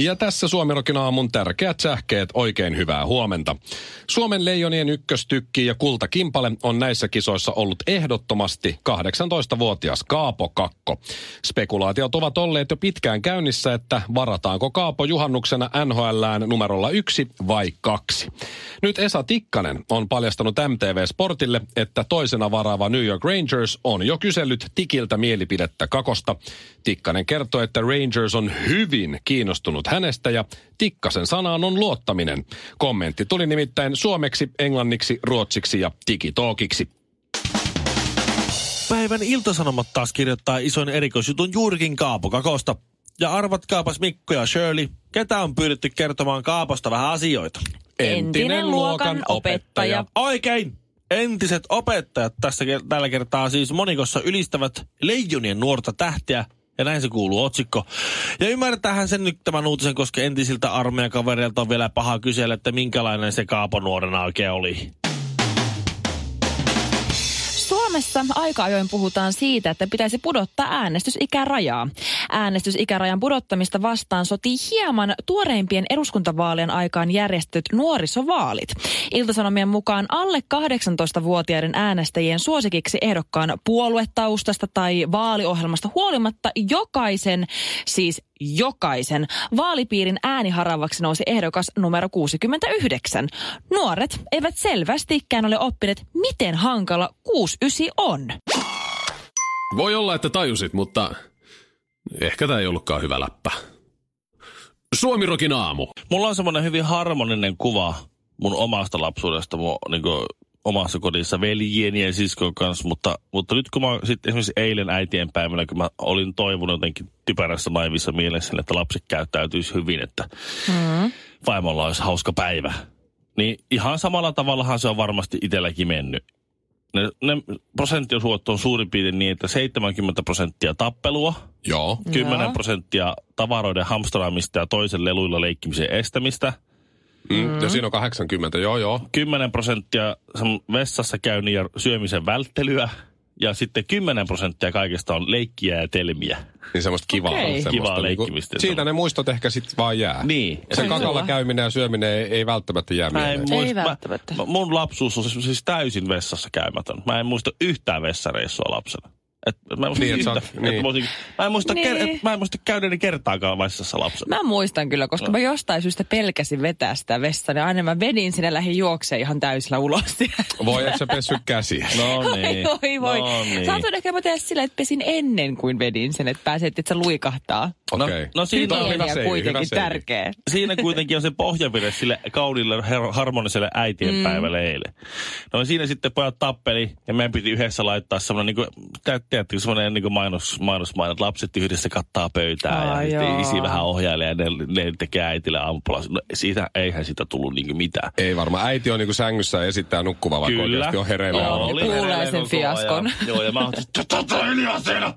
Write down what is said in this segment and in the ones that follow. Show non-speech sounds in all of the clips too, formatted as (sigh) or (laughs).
Ja tässä Suomirokin aamun tärkeät sähkeet, oikein hyvää huomenta. Suomen leijonien ykköstykki ja kultakimpale on näissä kisoissa ollut ehdottomasti 18-vuotias Kaapo Kakko. Spekulaatiot ovat olleet jo pitkään käynnissä, että varataanko Kaapo juhannuksena NHLään numerolla yksi vai kaksi. Nyt Esa Tikkanen on paljastanut MTV Sportille, että toisena varaava New York Rangers on jo kysellyt Tikiltä mielipidettä Kakosta. Tikkanen kertoo, että Rangers on hyvin kiinnostunut hänestä ja Tikkasen sanaan on luottaminen. Kommentti tuli nimittäin suomeksi, englanniksi, ruotsiksi ja digitookiksi. Päivän iltasanomat taas kirjoittaa ison erikoisjutun juurikin Kaapo Kakosta. Ja arvatkaapas Mikko ja Shirley, ketä on pyydetty kertomaan Kaaposta vähän asioita? Entinen luokan opettaja. Oikein! Entiset opettajat tässä tällä kertaa siis monikossa ylistävät leijonien nuorta tähteä ja näin se kuuluu otsikko. Ja ymmärtäähän sen nyt tämän uutisen, koska entisiltä armeijakavereilta on vielä paha kysellä, että minkälainen se Kaapo nuorena oikein oli. Suomessa aika ajoin puhutaan siitä, että pitäisi pudottaa äänestysikärajaa. Äänestysikärajan pudottamista vastaan sotii hieman tuoreimpien eduskuntavaalien aikaan järjestetyt nuorisovaalit. Iltasanomien mukaan alle 18-vuotiaiden äänestäjien suosikiksi ehdokkaan puoluetaustasta tai vaaliohjelmasta huolimatta jokaisen, siis jokaisen vaalipiirin ääniharavaksi nousi ehdokas numero 69. Nuoret eivät selvästikään ole oppineet, miten hankala 69 on. Voi olla, että tajusit, mutta ehkä tämä ei ollutkaan hyvä läppä. Suomirokin aamu. Mulla on semmoinen hyvin harmoninen kuva mun omasta lapsuudesta, mun niin kuin, omassa kodissa veljieni ja siskon kanssa, mutta, mutta nyt kun mä sitten esimerkiksi eilen äitien päivänä, kun mä olin toivonut jotenkin typerässä naivissa mielessä, että lapset käyttäytyisi hyvin, että mm. vaimolla olisi hauska päivä. Niin ihan samalla tavallahan se on varmasti itselläkin mennyt. Ne, ne prosenttiosuot on suurin piirtein niin, että 70 prosenttia tappelua, Joo. 10 Joo. prosenttia tavaroiden hamstraamista ja toisen leluilla leikkimisen estämistä – Mm. Ja siinä on 80, joo joo. 10 prosenttia sen vessassa käynnin ja syömisen välttelyä. Ja sitten 10 prosenttia kaikesta on leikkiä ja telmiä. Niin semmoista kivaa. Okei. semmoista Kivaa niinku- leikkimistä. Siitä ne muistot ehkä sitten vaan jää. Niin. Se kakalla käyminen ja syöminen ei, ei välttämättä jää Mä en mieleen. Ei muista, välttämättä. Mä, mun lapsuus on siis, siis täysin vessassa käymätön. Mä en muista yhtään vessareissua lapsena. Et, mä, en muista Niin, yhtä, et niin. mä, olisin- mä, en muista Niin. ker, et, mä en muista kertaakaan vessassa lapsena. Mä muistan kyllä, koska mä jostain syystä pelkäsin vetää sitä vessaa. Ja aina mä vedin sinne lähin juokseen ihan täysillä ulos. (laughs) Voi, et sä pessy käsiä. No niin. (laughs) Oi, voi. No niin. Saatoin ehkä mä tehdä sillä, että pesin ennen kuin vedin sen, että pääset, että se luikahtaa. Okei. No, no siinä, Hyvä, hyvä seivi, hyvä kuitenkin seivi. tärkeä. siinä kuitenkin on se pohjavire sille kaunille her- harmoniselle äitienpäivälle mm. eilen. No siinä sitten pojat tappeli ja meidän piti yhdessä laittaa semmoinen, niin kuin, tiedättekö, semmoinen niin kuin mainos, mainosmaino, että lapset yhdessä kattaa pöytää ja Ai sitten joo. isi vähän ohjailee ja ne, ne tekee äitille aamupuolella. No, siitä, eihän siitä tullut niin mitään. Ei varmaan. Äiti on niinku sängyssä ja esittää nukkuvaa, vaikka Kyllä. oikeasti on hereillä. Joo, ollut. oli. kuulee sen fiaskon. Joo, ja mä oon totta hiljaa siinä.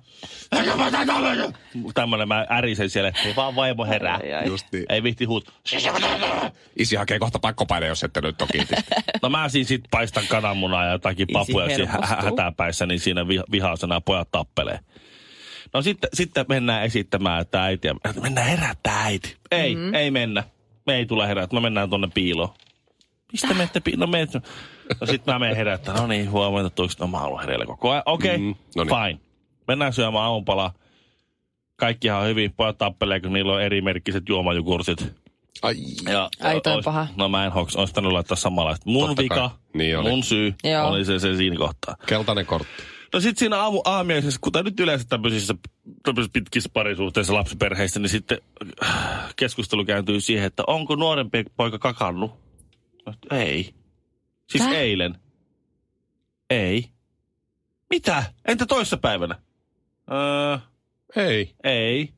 Eikä mä tätä ole. Tämmönen mä ärisen siellä, että vaan vaimo herää. Ai, ai. Just niin. Ei vihti huut. Isi hakee kohta pakkopaine, jos ette nyt toki. No mä siinä sit paistan kananmunaa ja jotakin papuja siinä hä- hätäpäissä, niin siinä vi- vihaisena pojat tappelee. No sitten, sitten mennään esittämään, että äiti, että mennään herättää äiti. Ei, mm. ei mennä. Me ei tule herättää, me mennään tonne piiloon. Mistä menette piiloon? No, meet... no sitten mä menen herättää. No niin, huomenta, tuoksi no mä oon hereillä koko ajan. Okei, okay, Mm, no niin. fine. Mennään syömään aamupalaa. Kaikkihan on hyvin, pojat tappelee, kun niillä on erimerkkiset juomajogurtit. Ai. Ja, Ai, toi on ois- paha. No mä en hoks, olisi laittaa samanlaista. Mun Totta kai. vika, Niin oli. mun syy Joo. oli se, se siinä kohtaa. Keltainen kortti. No sit siinä aamu aamiaisessa, kuten nyt yleensä tämmöisissä, tämmöisissä pitkissä parisuhteissa lapsiperheissä, niin sitten äh, keskustelu kääntyy siihen, että onko nuorempi poika kakannut? No, ei. Siis Tää? eilen. Ei. Mitä? Entä toissa päivänä? Öö, Ei. ei.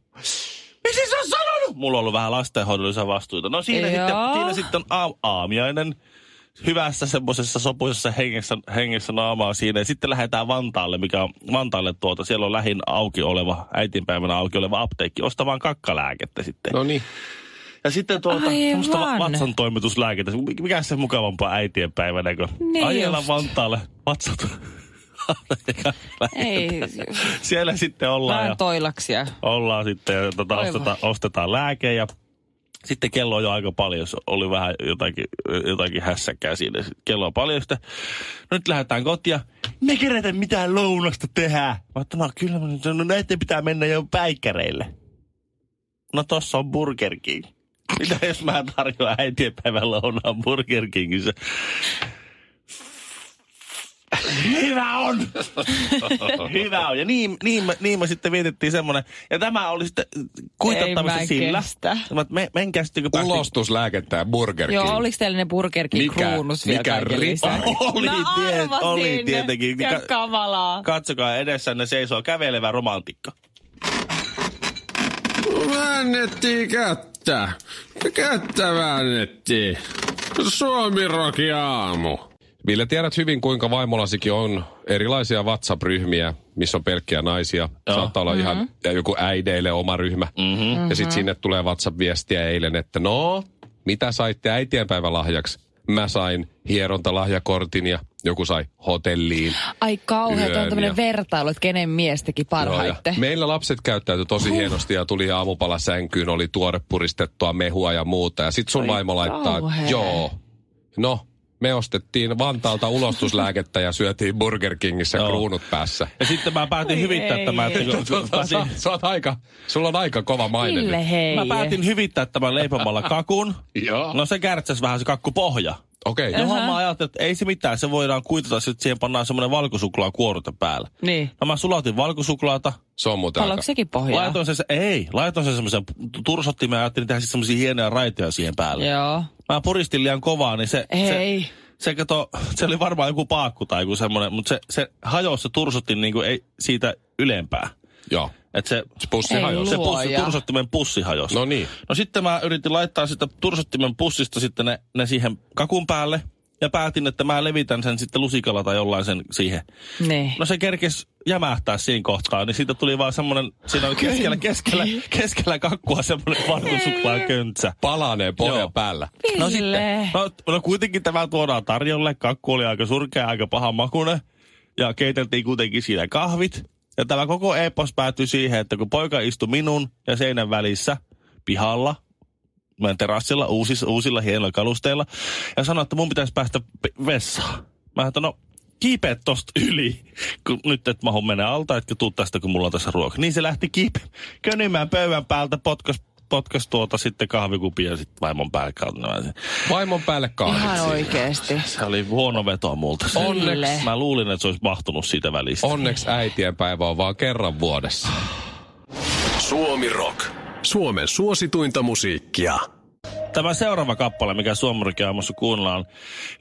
Miksi sä oot sanonut? Mulla on ollut vähän lastenhoidollisia vastuuta. No siinä, Joo. sitten, siinä sitten on aam, aamiainen hyvässä semmoisessa sopuisessa hengessä, hengessä naamaa siinä. Ja sitten lähdetään Vantaalle, mikä on Vantaalle tuota. Siellä on lähin auki oleva, äitienpäivänä auki oleva apteekki, ostamaan kakkalääkettä sitten. No niin. Ja sitten tuota, Aivan. semmoista va- vatsan toimituslääkettä. Mikä se mukavampaa äitienpäivänä, kun Niin ajella just. Vantaalle vatsat. Ei, Siellä sitten ollaan ja vähän toilaksia. ollaan sitten ja tota, Oi ostetaan, ostetaan lääke ja sitten kello on jo aika paljon, jos oli vähän jotakin, jotakin hässäkkää siinä. Kello on paljon, sitten no nyt lähdetään kotia. Me kerätä mitään lounasta tehdä. Mä ajattelin, no kyllä, no näiden pitää mennä jo päikkäreille. No tossa on Burger King. Mitä jos mä tarjoan äitienpäivän lounaan Burger Kingissä? Hyvä on! Hyvä on. Ja niin, niin, me, niin me sitten vietettiin semmoinen. Ja tämä oli sitten kuitattavissa Ei mä sillä. kestä. Mä, me, menkää sitten, kun päästiin- Ulostuslääkettä ja Burger King. Joo, oliko teillä ne Burger King Mikä- kruunus vielä mikä lisäksi? (laughs) Oli, no, tiet, oli tietenkin. Ja Ka- kamalaa. Katsokaa edessänne seisoo kävelevä romantikko. Väännettiin kättä. Kättä väännettiin. Suomiroki aamu. Ville, tiedät hyvin, kuinka vaimolasikin on erilaisia WhatsApp-ryhmiä, missä on pelkkiä naisia. Joo. Saattaa olla ihan ja joku äideille oma ryhmä. Mm-hmm. Ja sitten sinne tulee WhatsApp-viestiä eilen, että no, mitä saitte äitienpäivälahjaksi? Mä sain hierontalahjakortin ja joku sai hotelliin. Ai kauheeta, on tämmöinen ja- vertailu, että kenen mies teki Joo, ja parhaiten. meillä lapset käyttäytyi tosi hienosti ja tuli aamupala sänkyyn, oli tuore puristettua mehua ja muuta. Ja sit sun Oi vaimo laittaa, joo, no, me ostettiin Vantaalta ulostuslääkettä ja syötiin Burger Kingissä Joo. kruunut päässä. Ja sitten mä päätin Oi hyvittää ei. tämän. Että kun, kun sä, päätin, sä oot aika, sulla on aika kova maine. nyt. Ville hei. mä päätin hyvittää tämän leipomalla kakun. Joo. No se kärtsäs vähän se kakkupohja. Okei. Okay. Johon mä ajattelin, että ei se mitään, se voidaan kuitata, sitten siihen pannaan semmoinen valkosuklaa kuorute päällä. Niin. No mä sulatin valkosuklaata, Se on muuten Haluatko aika... sekin pohjaa? laitoin sen, ei, laitoin sen semmoisen tursottimen ja ajattelin tehdä sitten semmoisia hienoja raitoja siihen päälle. Joo. Mä puristin liian kovaa, niin se, se, Ei. se, kato, (laughs) se oli varmaan joku paakku tai joku semmoinen, mutta se, se hajosi, se tursutti niinku ei siitä ylempää. Joo. Et se, Se pussi hajosi. se pussi, tursottimen pussi hajosi. No niin. No sitten mä yritin laittaa sitä tursottimen pussista sitten ne, ne siihen kakun päälle. Ja päätin, että mä levitän sen sitten lusikalla tai jollain sen siihen. Niin. No se kerkes jämähtää siinä kohtaa, niin siitä tuli vaan semmoinen, siinä oli keskellä, keskellä, keskellä kakkua semmoinen valkosuklaa köntsä. Palanee pohjan Joo. päällä. No sitten, no, no kuitenkin tämä tuodaan tarjolle. Kakku oli aika surkea, aika paha makune. Ja keiteltiin kuitenkin siinä kahvit. Ja tämä koko epos päättyi siihen, että kun poika istui minun ja seinän välissä pihalla, terassilla uusis, uusilla hienoilla kalusteilla, ja sanoi, että mun pitäisi päästä vessaan. Mä että no kiipeät tosta yli, kun nyt et mahu mennä alta, etkä tuu tästä, kun mulla on tässä ruoka. Niin se lähti kiipe könymään pöydän päältä, potkas, potkas tuota sitten kahvikupia ja sitten vaimon päälle kautta. Vaimon päälle Ihan kahvit. oikeesti. Se oli huono veto multa. Se- Onneksi. Mä luulin, että se olisi mahtunut siitä välistä. Onneksi äitienpäivä on vaan kerran vuodessa. Suomi Rock. Suomen suosituinta musiikkia. Tämä seuraava kappale, mikä Suomarikin aamussa kuunnellaan,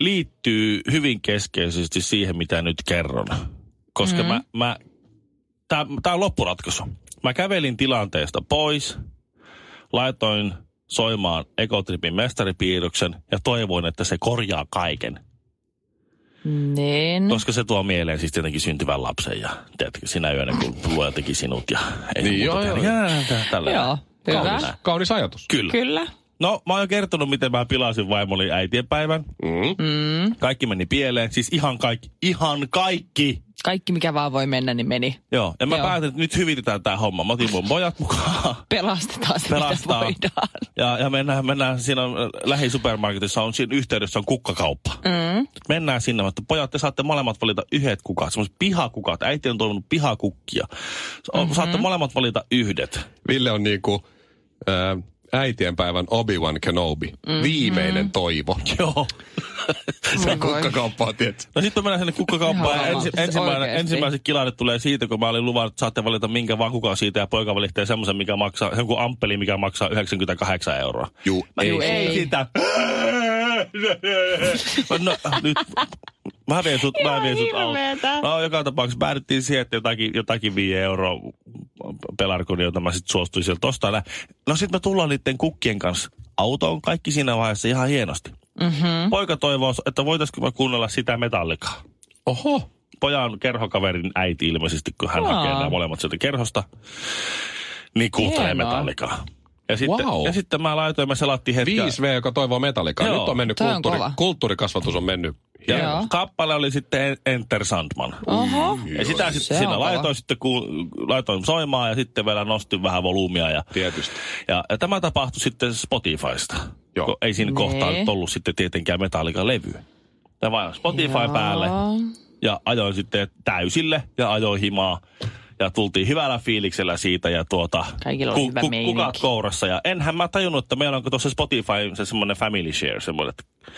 liittyy hyvin keskeisesti siihen, mitä nyt kerron. Koska mm-hmm. mä, mä tämä on loppuratkaisu. Mä kävelin tilanteesta pois, laitoin soimaan Ekotripin mestaripiirroksen ja toivoin, että se korjaa kaiken. Niin. Koska se tuo mieleen siis tietenkin syntyvän lapsen ja tiedätkö, sinä yönä, kun luoja teki sinut ja ei Niin, muuta joo, joo. Ja, tä- tällä Joo. Kaunis. Kaunis ajatus. Kyllä. Kyllä. No, mä oon jo kertonut, miten mä pilasin vaimoni äitienpäivän. Mm. Mm. Kaikki meni pieleen. Siis ihan kaikki. Ihan kaikki. Kaikki mikä vaan voi mennä, niin meni. Joo. Ja mä Joo. päätin, että nyt hyvitetään tää homma. Mä otin mun pojat mukaan. (laughs) Pelastetaan se, Pelastaa. mitä voidaan. Ja, ja mennään, mennään, siinä on, äh, lähisupermarketissa on siinä yhteydessä on kukkakauppa. Mm. Mennään sinne, että pojat, te saatte molemmat valita yhdet kukat, semmoiset pihakukat. Äiti on toivonut pihakukkia. Mm-hmm. Saatte molemmat valita yhdet. Ville on niinku ää, äitienpäivän Obi-Wan Kenobi. Mm-hmm. Viimeinen toivo. (laughs) Joo. (laughs) Se on kukkakauppaa, tiedätkö? No sitten mennään sinne kukkakauppaan ensi, siis ensimmäinen, ensimmäiset kilarit tulee siitä, kun mä olin luvannut, että saatte valita minkä vaan kukaan siitä ja poika valitsee semmoisen, mikä maksaa, jonkun amppeli, mikä maksaa 98 euroa. Juu, Mä ei. juu, ei sitä. no, nyt, mä vien sut, mä vien sut hirveetä. No joka tapauksessa päädyttiin siihen, että jotakin, jotakin 5 euroa pelarkoni, jota mä sitten suostuin sieltä ostaa. No sitten me tullaan niiden kukkien kanssa autoon, kaikki siinä vaiheessa ihan hienosti. Mm-hmm. Poika toivoo, että voitaisiko me kuunnella sitä metallikaa. Oho. Pojan kerhokaverin äiti ilmeisesti, kun hän Aa. hakee nämä molemmat sieltä kerhosta, niin kuuntelee Hienoa. metallikaa. Ja sitten, Wow. ja sitten mä laitoin, me selattiin hetki. 5V, joka toivoo metallikaa. Joo, Nyt on mennyt on kulttuuri, kova. kulttuurikasvatus on mennyt. Ja Joo. kappale oli sitten Enter Sandman. Oho. Ja sitä on siinä laitoin, sitten ku, laitoin soimaan ja sitten vielä nostin vähän volyymia. Ja, Tietysti. ja, ja tämä tapahtui sitten Spotifysta. Joo. Kun ei siinä Nee. kohtaa nyt ollut sitten tietenkään Metallican levyä. Ja vaan Spotify Joo. päälle ja ajoin sitten täysille ja ajoin himaa. Ja tultiin hyvällä fiiliksellä siitä ja tuota... Kaikilla hyvä meininki. Kukat kourassa. Ja enhän mä tajunnut, että meillä onko tuossa Spotify se semmoinen family share, semmoinen, että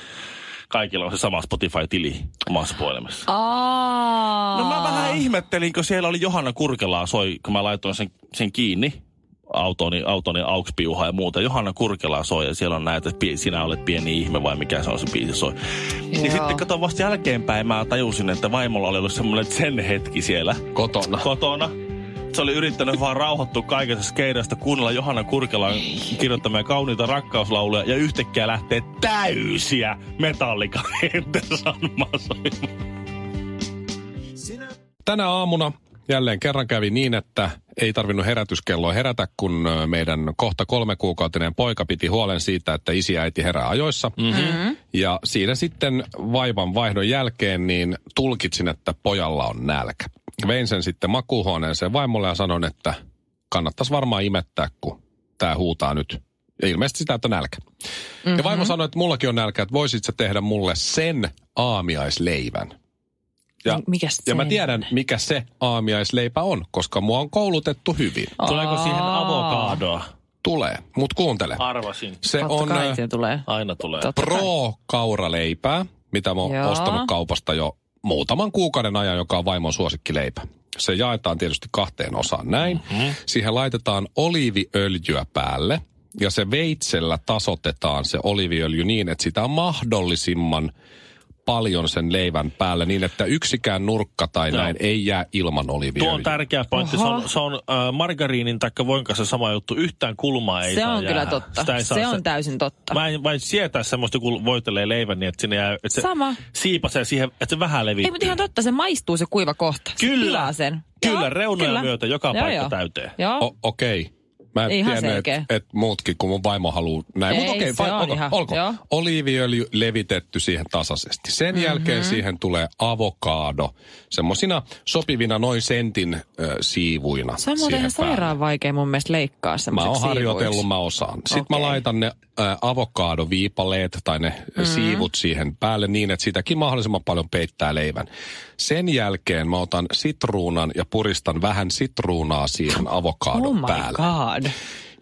kaikilla on se sama Spotify-tili omassa puhelimessa. Aa. No mä vähän ihmettelin, kun siellä oli Johanna Kurkelaa soi, kun mä laitoin sen, sen kiinni autoni, autoni aukspiuha ja muuta. Johanna Kurkelaa soi ja siellä on näitä, että sinä olet pieni ihme vai mikä se on se biisi soi. Niin Joo. sitten kato vasta jälkeenpäin mä tajusin, että vaimolla oli ollut semmoinen sen hetki siellä Kotona. kotona. Se oli yrittänyt vaan rauhoittua kaikesta skeidasta, kuunnella Johanna Kurkelan kirjoittamia kauniita rakkauslauluja ja yhtäkkiä lähtee täysiä metallika. Tänä aamuna jälleen kerran kävi niin, että ei tarvinnut herätyskelloa herätä, kun meidän kohta kolme kuukautinen poika piti huolen siitä, että isi ja äiti herää ajoissa. Mm-hmm. Ja siinä sitten vaivan vaihdon jälkeen niin tulkitsin, että pojalla on nälkä. Vein sen sitten makuuhuoneeseen vaimolle ja sanoin, että kannattaisi varmaan imettää, kun tämä huutaa nyt. Ja ilmeisesti sitä, että on nälkä. Mm-hmm. Ja vaimo sanoi, että mullakin on nälkä, että voisit sä tehdä mulle sen aamiaisleivän. Ja, Mikäs ja mä sen? tiedän, mikä se aamiaisleipä on, koska mua on koulutettu hyvin. Tuleeko siihen avokadoa? Tulee, mut kuuntele. Arvasin. Se Totta on kai tulee. Aina tulee. Totta. Pro-kauraleipää, mitä mä oon Joo. ostanut kaupasta jo muutaman kuukauden ajan, joka on vaimon suosikkileipä. Se jaetaan tietysti kahteen osaan näin. Mm-hmm. Siihen laitetaan oliiviöljyä päälle ja se veitsellä tasotetaan se oliiviöljy niin, että sitä on mahdollisimman paljon sen leivän päällä niin, että yksikään nurkka tai Joo. näin ei jää ilman oliiviöljyä. Tuo on tärkeä pointti. Se on, se on äh, margariinin tai voin kanssa sama juttu. Yhtään kulmaa ei Se saa on kyllä jäädä. totta. Sitä ei saa Se on täysin totta. Mä en vain sietää semmoista, kun voitelee leivän, niin että sinne jää, että se Sama. siipasee siihen, että se vähän levittyy. Ei, mutta ihan totta, se maistuu se kuiva kohta. Se Kyllä. pilaa sen. Kyllä, Joo, reunoja kyllä. myötä joka Joo, paikka joo. täyteen. Joo. O- Okei. Mä en Ihan tiennyt, että et muutkin, kun mun vaimo haluaa näin. Mutta Ei, okei, on olko, ihan- olko. joo. Oliiviöljy levitetty siihen tasaisesti. Sen mm-hmm. jälkeen siihen tulee avokaado. Semmosina sopivina noin sentin ö, siivuina Se on muuten sairaan vaikea mun mielestä leikkaa Mä oon harjoitellut, siivuiksi. mä osaan. Sitten okay. mä laitan ne ä, avokaadoviipaleet tai ne mm-hmm. siivut siihen päälle niin, että sitäkin mahdollisimman paljon peittää leivän. Sen jälkeen mä otan sitruunan ja puristan vähän sitruunaa siihen avokaadon Oh päälle. god.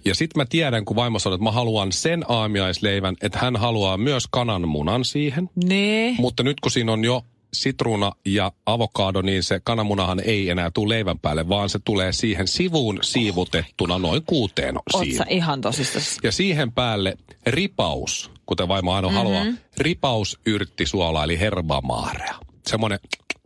Ja sitten mä tiedän, kun vaimo sanoi, että mä haluan sen aamiaisleivän, että hän haluaa myös kananmunan siihen. Nee. Mutta nyt kun siinä on jo sitruuna ja avokaado, niin se kananmunahan ei enää tule leivän päälle, vaan se tulee siihen sivuun siivutettuna noin kuuteen siivuun. ihan tosissas? Ja siihen päälle ripaus, kuten vaimo aina mm-hmm. haluaa, ripaus yrttisuola eli herbamaarea. Semmoinen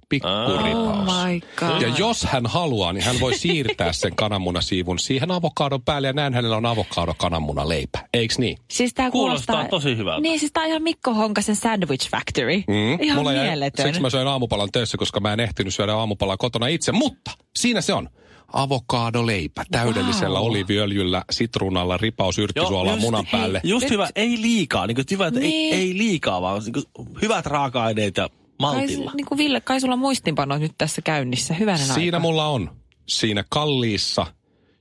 pikku Oh ripaus. my god. Ja jos hän haluaa, niin hän voi siirtää sen kananmunasiivun siihen avokadon päälle ja näin hänellä on avokado kananmuna leipä. Eiks niin? Siis tää Kuulostaa kuulostaa... tosi hyvältä. Niin, siis tää on ihan Mikko Honkasen Sandwich Factory. Mm. Ihan Mulla jäi- mieletön. Siksi mä söin aamupalan töissä, koska mä en ehtinyt syödä aamupalaa kotona itse. Mutta siinä se on. Avokadoleipä täydellisellä Wow. oliiviöljyllä, sitruunalla, ripaus yrttisuolaa just- munan hei, päälle. Just Nyt- hyvä, ei liikaa. Niin kuin, hyvä, että Niin. ei, ei liikaa, vaan niin kuin, hyvät raaka-aineet ja Kai, maltilla. niin kuin Ville, kai sulla muistinpanot nyt tässä käynnissä. Hyvänen Siinä aika. mulla on. Siinä kalliissa,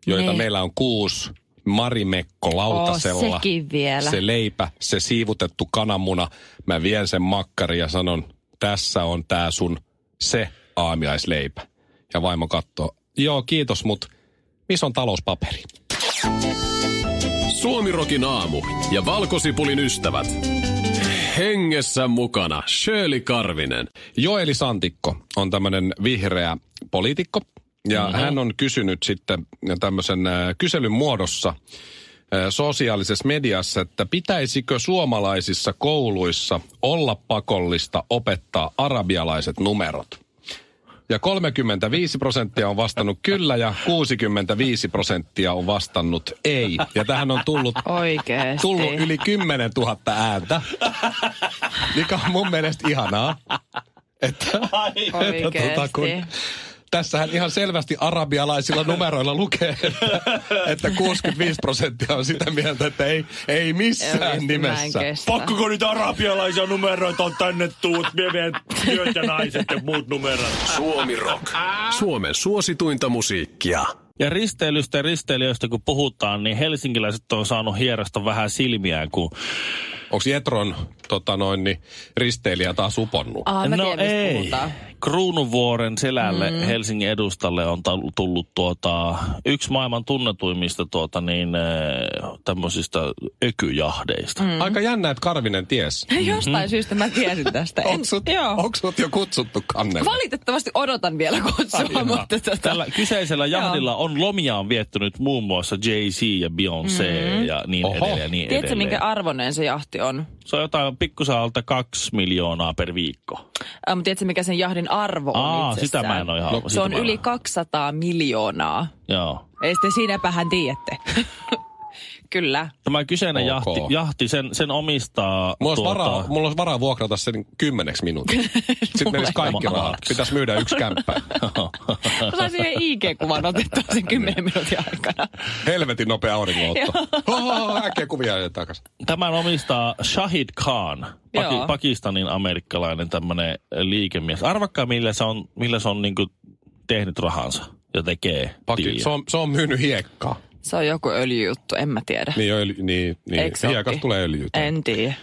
joita Niin. meillä on kuusi, marimekko lautasella. Oo, sekin vielä. Se leipä, se siivutettu kananmuna. Mä vien sen makkari ja sanon, tässä on tää sun se aamiaisleipä. Ja vaimo katsoo, joo kiitos, mut missä on talouspaperi? Suomirokin aamu ja valkosipulin ystävät. Hengessä mukana Shirley Karvinen. Joeli Santikko on tämmöinen vihreä poliitikko. Ja mm-hmm. hän on kysynyt sitten tämmöisen äh, kyselyn muodossa äh, sosiaalisessa mediassa, että pitäisikö suomalaisissa kouluissa olla pakollista opettaa arabialaiset numerot? Ja 35 prosenttia on vastannut kyllä ja 65 prosenttia on vastannut ei. Ja tähän on tullut, Oikeesti. tullut yli 10 000 ääntä, mikä on mun mielestä ihanaa. Että, että Oikeesti. Tässähän ihan selvästi arabialaisilla numeroilla lukee, että, että 65 prosenttia on sitä mieltä, että ei, ei missään en nimessä. Pakkoko niitä arabialaisia numeroita on tänne tuut, meidän työt ja naiset ja muut numerot. Suomi Rock. Suomen suosituinta musiikkia. Ja risteilystä ja risteilijöistä kun puhutaan, niin helsinkiläiset on saanut hierasta vähän silmiään, kun Onko Jetron tota noin, niin, risteilijä taas uponnut? Ah, mä no tiedän, ei. puhutaan. Kruunuvuoren selälle mm. Helsingin edustalle on tullut tuota, yksi maailman tunnetuimmista tuota, niin, äh, tämmöisistä ökyjahdeista. Mm. Aika jännä, että Karvinen ties. (laughs) Jostain syystä mä tiesin tästä. En- Onko sut, sut jo kutsuttu kannelle? Valitettavasti odotan vielä kutsua, mutta tota, Tällä kyseisellä jahdilla on lomiaan viettynyt muun muassa Jay-Z ja Beyoncé mm. ja niin Oho. edelleen. Ja niin tiedätkö edelleen. minkä arvoinen se jahti on? Se on jotain pikkusen alta kaksi miljoonaa per viikko. Ähm, tiedätkö mikä sen jahdin arvo on Aa, itsessään? sitä mä en ole ihan... No, Se on yli ole. 200 miljoonaa. Joo. Ei sitten siinäpähän tiedätte. (laughs) Kyllä. Tämä kyseinen Ok. jahti, jahti sen, sen omistaa... Mulla olisi, tuota- varaa, mulla olisi varaa vuokrata sen kymmeneksi minuutiksi. (laughs) Sitten menisi kaikki rahat. Pitäisi myydä yksi kämppä. (laughs) Mä saisin yhden IG-kuvan otettua sen 10 minuutin aikana. Helvetin nopea auringonotto. (laughs) Äkkiä kuvia takas. Tämän omistaa Shahid Khan. Paki, Pakistanin amerikkalainen tämmöinen liikemies. Arvakkaa, millä se on, millä se on niinku tehnyt rahansa ja tekee Paki, se, on, se on myynyt hiekkaa. Se on joku öljyjuttu, en mä tiedä. Niin, öljy, niin, niin. Eikö ookin? tulee öljyä. En tiedä.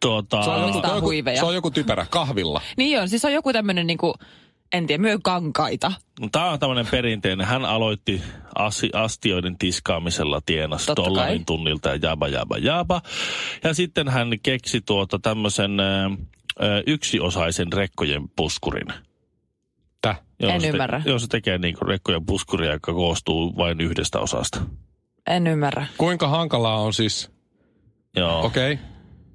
Tuota, Se on, joku, se, on joku, se on joku typerä kahvilla. Niin on, siis on joku tämmönen niinku, en tiedä, myö kankaita. Tämä on tämmöinen perinteinen. Hän aloitti asi, astioiden tiskaamisella tienas Totta dollarin kai. tunnilta ja jaba jaba jaba. Ja sitten hän keksi tuota tämmöisen ö, yksiosaisen rekkojen puskurin. Täh. En se ymmärrä. Te, joo, se tekee niinku rekkojen puskuria, joka koostuu vain yhdestä osasta. En ymmärrä. Kuinka hankalaa on siis, Joo. okei, okay.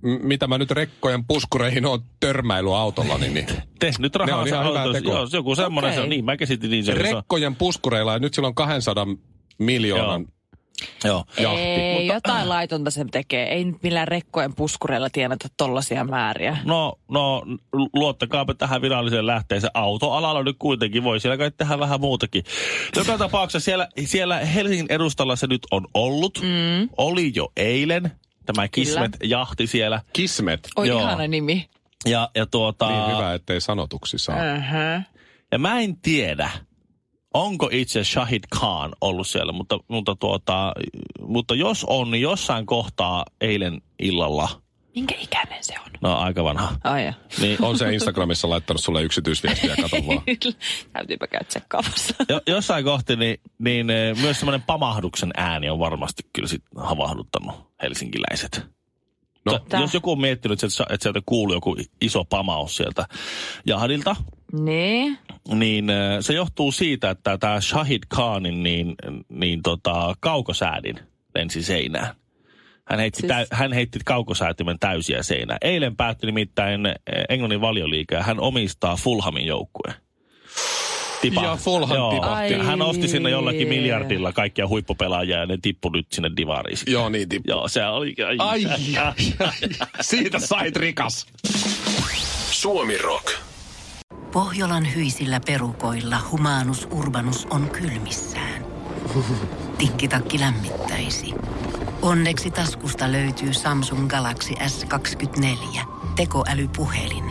M- mitä mä nyt rekkojen puskureihin on törmäily autolla, niin, niin (laughs) Tehnyt Ne rahaa on se ihan hyvä teko. Joo, joku semmoinen Okei. se on. Niin, mä käsitin niin se. rekkojen puskureilla ja nyt sillä on 200 miljoonan Joo. Jahti. Ei, Mutta- jotain laitonta se tekee. Ei nyt millään rekkojen puskureilla tienata tollasia määriä. No, no, luottakaapa tähän viralliseen lähteeseen. Autoalalla nyt kuitenkin voi siellä kai tehdä vähän muutakin. Joka tapauksessa siellä, siellä Helsingin edustalla se nyt on ollut. Mm. Oli jo eilen. Tämä Kismet-jahti siellä. Kismet. Oi Joo. ihana nimi. Ja, ja, tuota, Niin hyvä, ettei sanotuksi saa. Uh-huh. ja mä en tiedä, onko itse Shahid Khan ollut siellä, mutta, mutta, tuota, mutta jos on, niin jossain kohtaa eilen illalla, Minkä ikäinen se on? no aika vanha, Ai ja. niin On se Instagramissa laittanut sulle yksityisviestiä, kato vaan. (laughs) Täytyypä käydä tsekkaamassa. Jo, jossain kohti niin, niin eh, myös semmoinen pamahduksen ääni on varmasti kyllä sit havahduttanut helsinkiläiset. No. No, jos joku on miettinyt, että, että sieltä kuuluu joku iso pamaus sieltä jahdilta, Niin. niin se johtuu siitä, että tämä Shahid Khanin niin, niin tota, kaukosäädin lensi seinään. Hän heitti, Siis- täy, hän heitti kaukosäätimen täysiä seinään. Eilen päättyi nimittäin eh, Englannin valioliiga ja hän omistaa Fulhamin joukkueen. Tipa. Ja Fulham Joo. tipahti. Ja Hän osti sinne jollakin Ai. miljardilla kaikkia huippupelaajia ja ne tippui nyt sinne divariin. Joo, niin tippu. Joo, se oli... Ai, Ai, ai, ai. Siitä sait rikas. Suomi Rock. Pohjolan hyisillä perukoilla humanus urbanus on kylmissään. Tikkitakki lämmittäisi. Onneksi taskusta löytyy Samsung Galaxy S24. Tekoälypuhelin.